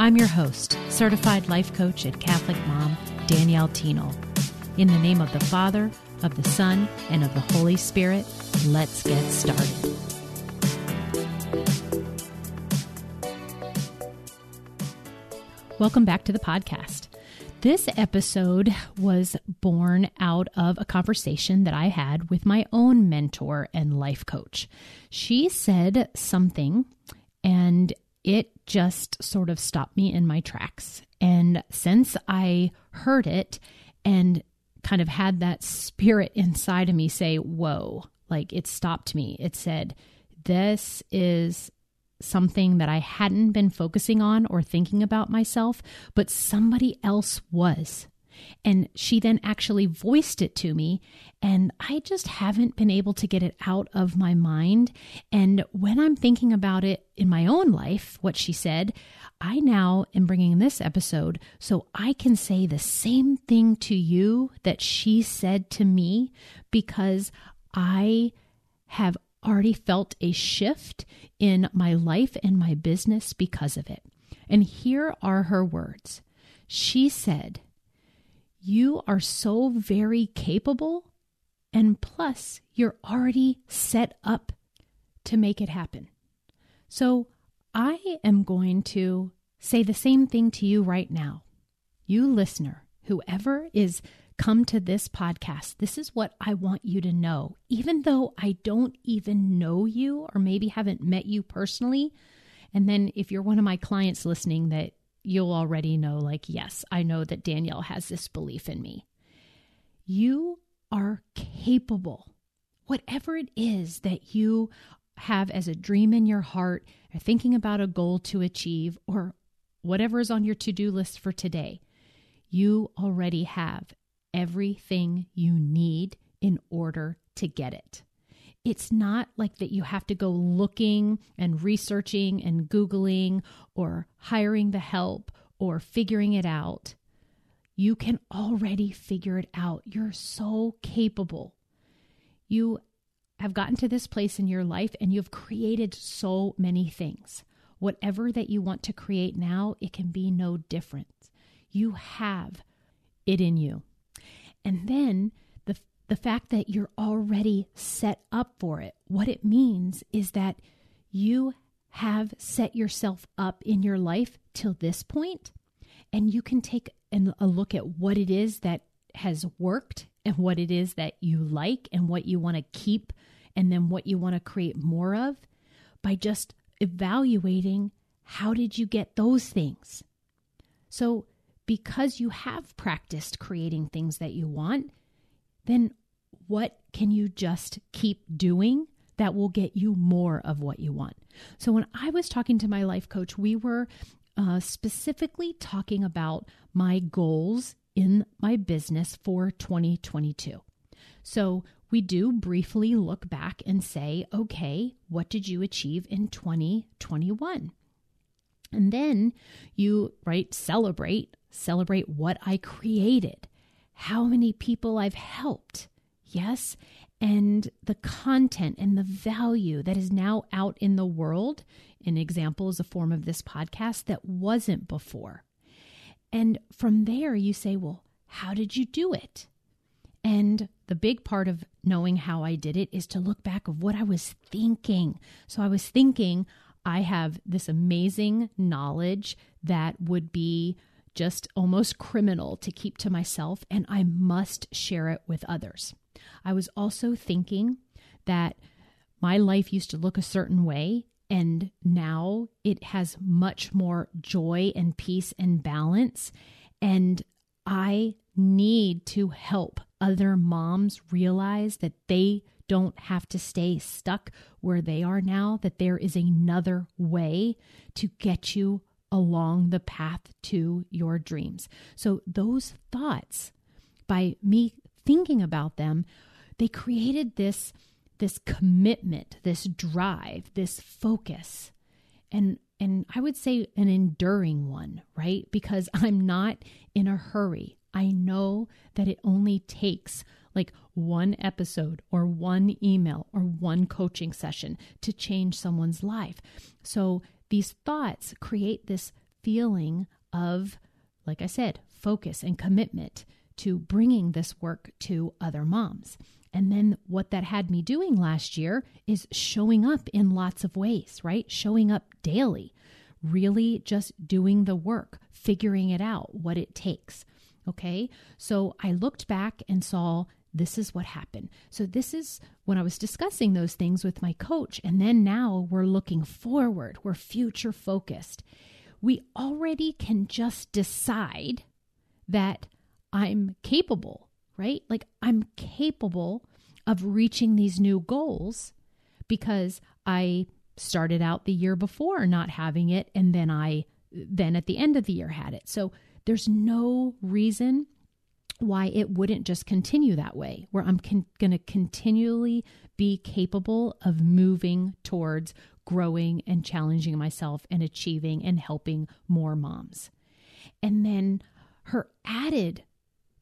I'm your host, certified life coach and Catholic mom, Danielle Thienel. In the name of the Father, of the Son, and of the Holy Spirit, let's get started. Welcome back to the podcast. This episode was born out of a conversation that I had with my own mentor and life coach. She said something, and it just sort of stopped me in my tracks. And since I heard it and kind of had that spirit inside of me say, Whoa, like it stopped me. It said, This is something that I hadn't been focusing on or thinking about myself, but somebody else was. And she then actually voiced it to me, and I just haven't been able to get it out of my mind. And when I'm thinking about it in my own life, what she said, I now am bringing this episode so I can say the same thing to you that she said to me because I have already felt a shift in my life and my business because of it. And here are her words. She said, you are so very capable, and plus, you're already set up to make it happen. So, I am going to say the same thing to you right now. You listener, whoever is come to this podcast, this is what I want you to know. Even though I don't even know you or maybe haven't met you personally, and then if you're one of my clients listening that you'll already know, like, yes, I know that Danielle has this belief in me. You are capable. Whatever it is that you have as a dream in your heart, or thinking about a goal to achieve, or whatever is on your to do list for today, you already have everything you need in order to get it. It's not like that you have to go looking and researching and Googling or hiring the help or figuring it out. You can already figure it out. You're so capable. You have gotten to this place in your life and you've created so many things. Whatever that you want to create now, it can be no different. You have it in you. And then the fact that you're already set up for it, what it means is that you have set yourself up in your life till this point, and you can take an, a look at what it is that has worked and what it is that you like and what you want to keep and then what you want to create more of by just evaluating how did you get those things. So, because you have practiced creating things that you want, then what can you just keep doing that will get you more of what you want? So, when I was talking to my life coach, we were uh, specifically talking about my goals in my business for 2022. So, we do briefly look back and say, okay, what did you achieve in 2021? And then you, right, celebrate, celebrate what I created, how many people I've helped, Yes. And the content and the value that is now out in the world, an example is a form of this podcast that wasn't before. And from there, you say, well, how did you do it? And the big part of knowing how I did it is to look back of what I was thinking. So I was thinking I have this amazing knowledge that would be just almost criminal to keep to myself, and I must share it with others. I was also thinking that my life used to look a certain way, and now it has much more joy and peace and balance. And I need to help other moms realize that they don't have to stay stuck where they are now, that there is another way to get you along the path to your dreams. So, those thoughts, by me thinking about them, they created this, this commitment, this drive, this focus. And and I would say an enduring one, right? Because I'm not in a hurry. I know that it only takes like one episode or one email or one coaching session to change someone's life. So these thoughts create this feeling of, like I said, focus and commitment to bringing this work to other moms. And then what that had me doing last year is showing up in lots of ways, right? Showing up daily, really just doing the work, figuring it out, what it takes. Okay. So I looked back and saw this is what happened. So, this is when I was discussing those things with my coach. And then now we're looking forward, we're future focused. We already can just decide that I'm capable, right? Like, I'm capable of reaching these new goals because I started out the year before not having it. And then I, then at the end of the year had it. So, there's no reason why it wouldn't just continue that way, where I'm con- going to continually be capable of moving towards growing and challenging myself and achieving and helping more moms. And then her added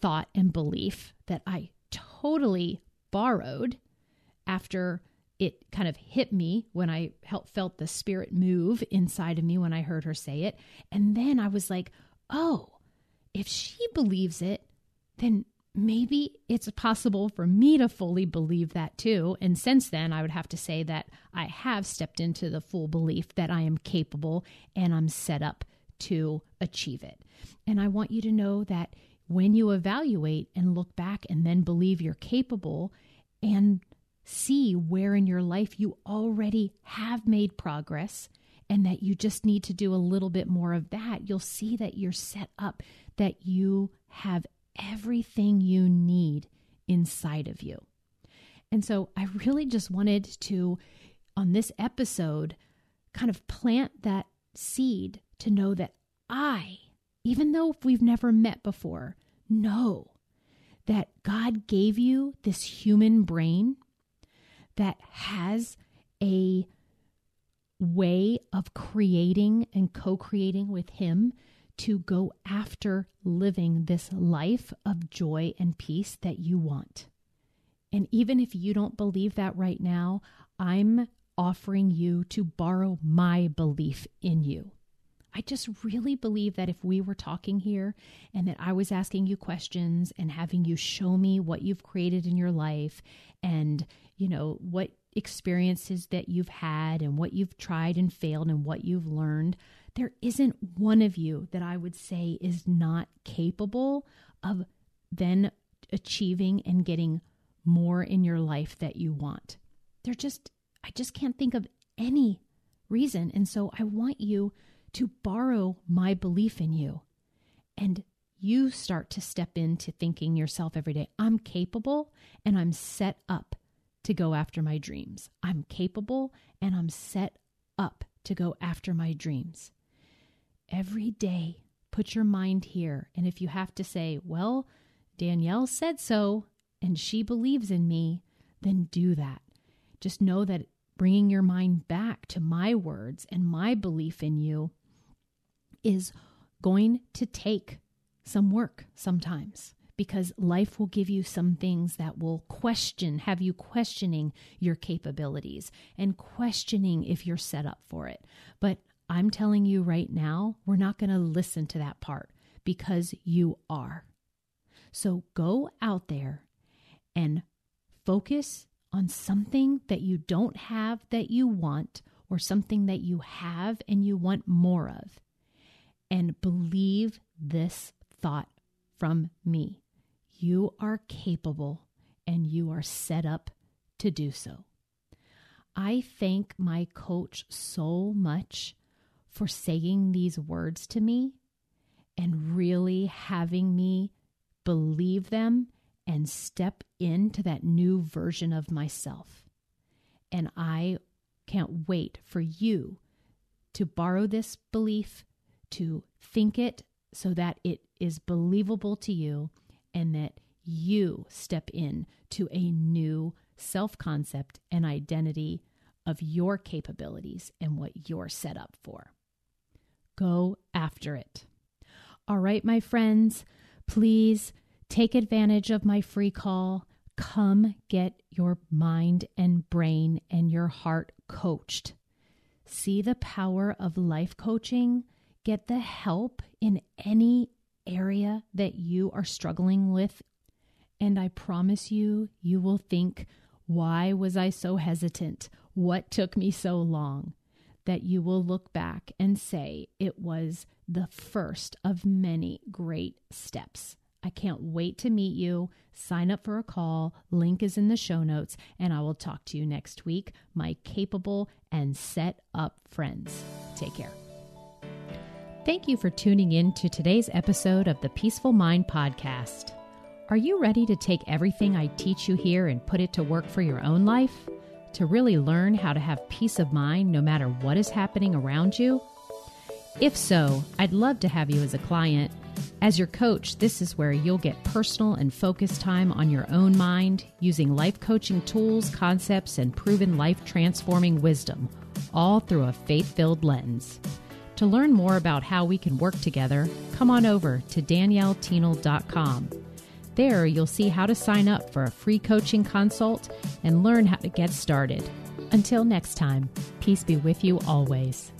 thought and belief that I totally borrowed after it kind of hit me when I felt the spirit move inside of me when I heard her say it. And then I was like, oh, if she believes it, then maybe it's possible for me to fully believe that too. And since then, I would have to say that I have stepped into the full belief that I am capable and I'm set up to achieve it. And I want you to know that when you evaluate and look back and then believe you're capable and see where in your life you already have made progress and that you just need to do a little bit more of that, you'll see that you're set up, that you have everything you need inside of you. And so I really just wanted to, on this episode, kind of plant that seed to know that I, even though we've never met before, know that God gave you this human brain that has a way of creating and co creating with Him to go after living this life of joy and peace that you want. And even if you don't believe that right now, I'm offering you to borrow my belief in you. I just really believe that if we were talking here and that I was asking you questions and having you show me what you've created in your life and, you know, what experiences that you've had and what you've tried and failed and what you've learned, there isn't one of you that I would say is not capable of then achieving and getting more in your life that you want. There just, I just can't think of any reason. And so I want you to borrow my belief in you and you start to step into thinking yourself every day, I'm capable and I'm set up to go after my dreams. I'm capable and I'm set up to go after my dreams every day. Put your mind here. And if you have to say, well, Danielle said so and she believes in me, then do that. Just know that bringing your mind back to my words and my belief in you is going to take some work sometimes because life will give you some things that will question, have you questioning your capabilities and questioning if you're set up for it. But I'm telling you right now, we're not going to listen to that part because you are. So go out there and focus on something that you don't have that you want, or something that you have and you want more of. And believe this thought from me you are capable and you are set up to do so. I thank my coach so much for saying these words to me and really having me believe them and step into that new version of myself. And I can't wait for you to borrow this belief, to think it so that it is believable to you and that you step in to a new self concept and identity of your capabilities and what you're set up for. Go after it. All right, my friends, please take advantage of my free call. Come get your mind and brain and your heart coached. See the power of life coaching. Get the help in any area that you are struggling with. And I promise you, you will think, why was I so hesitant? What took me so long? That you will look back and say it was the first of many great steps. I can't wait to meet you. Sign up for a call. Link is in the show notes, and I will talk to you next week, my capable and set up friends. Take care. Thank you for tuning in to today's episode of the Peaceful Mind Podcast. Are you ready to take everything I teach you here and put it to work for your own life? To really learn how to have peace of mind no matter what is happening around you? If so, I'd love to have you as a client. As your coach, this is where you'll get personal and focused time on your own mind using life coaching tools, concepts, and proven life transforming wisdom, all through a faith filled lens. To learn more about how we can work together, come on over to daniellethienel.com. There, you'll see how to sign up for a free coaching consult and learn how to get started. Until next time, peace be with you always.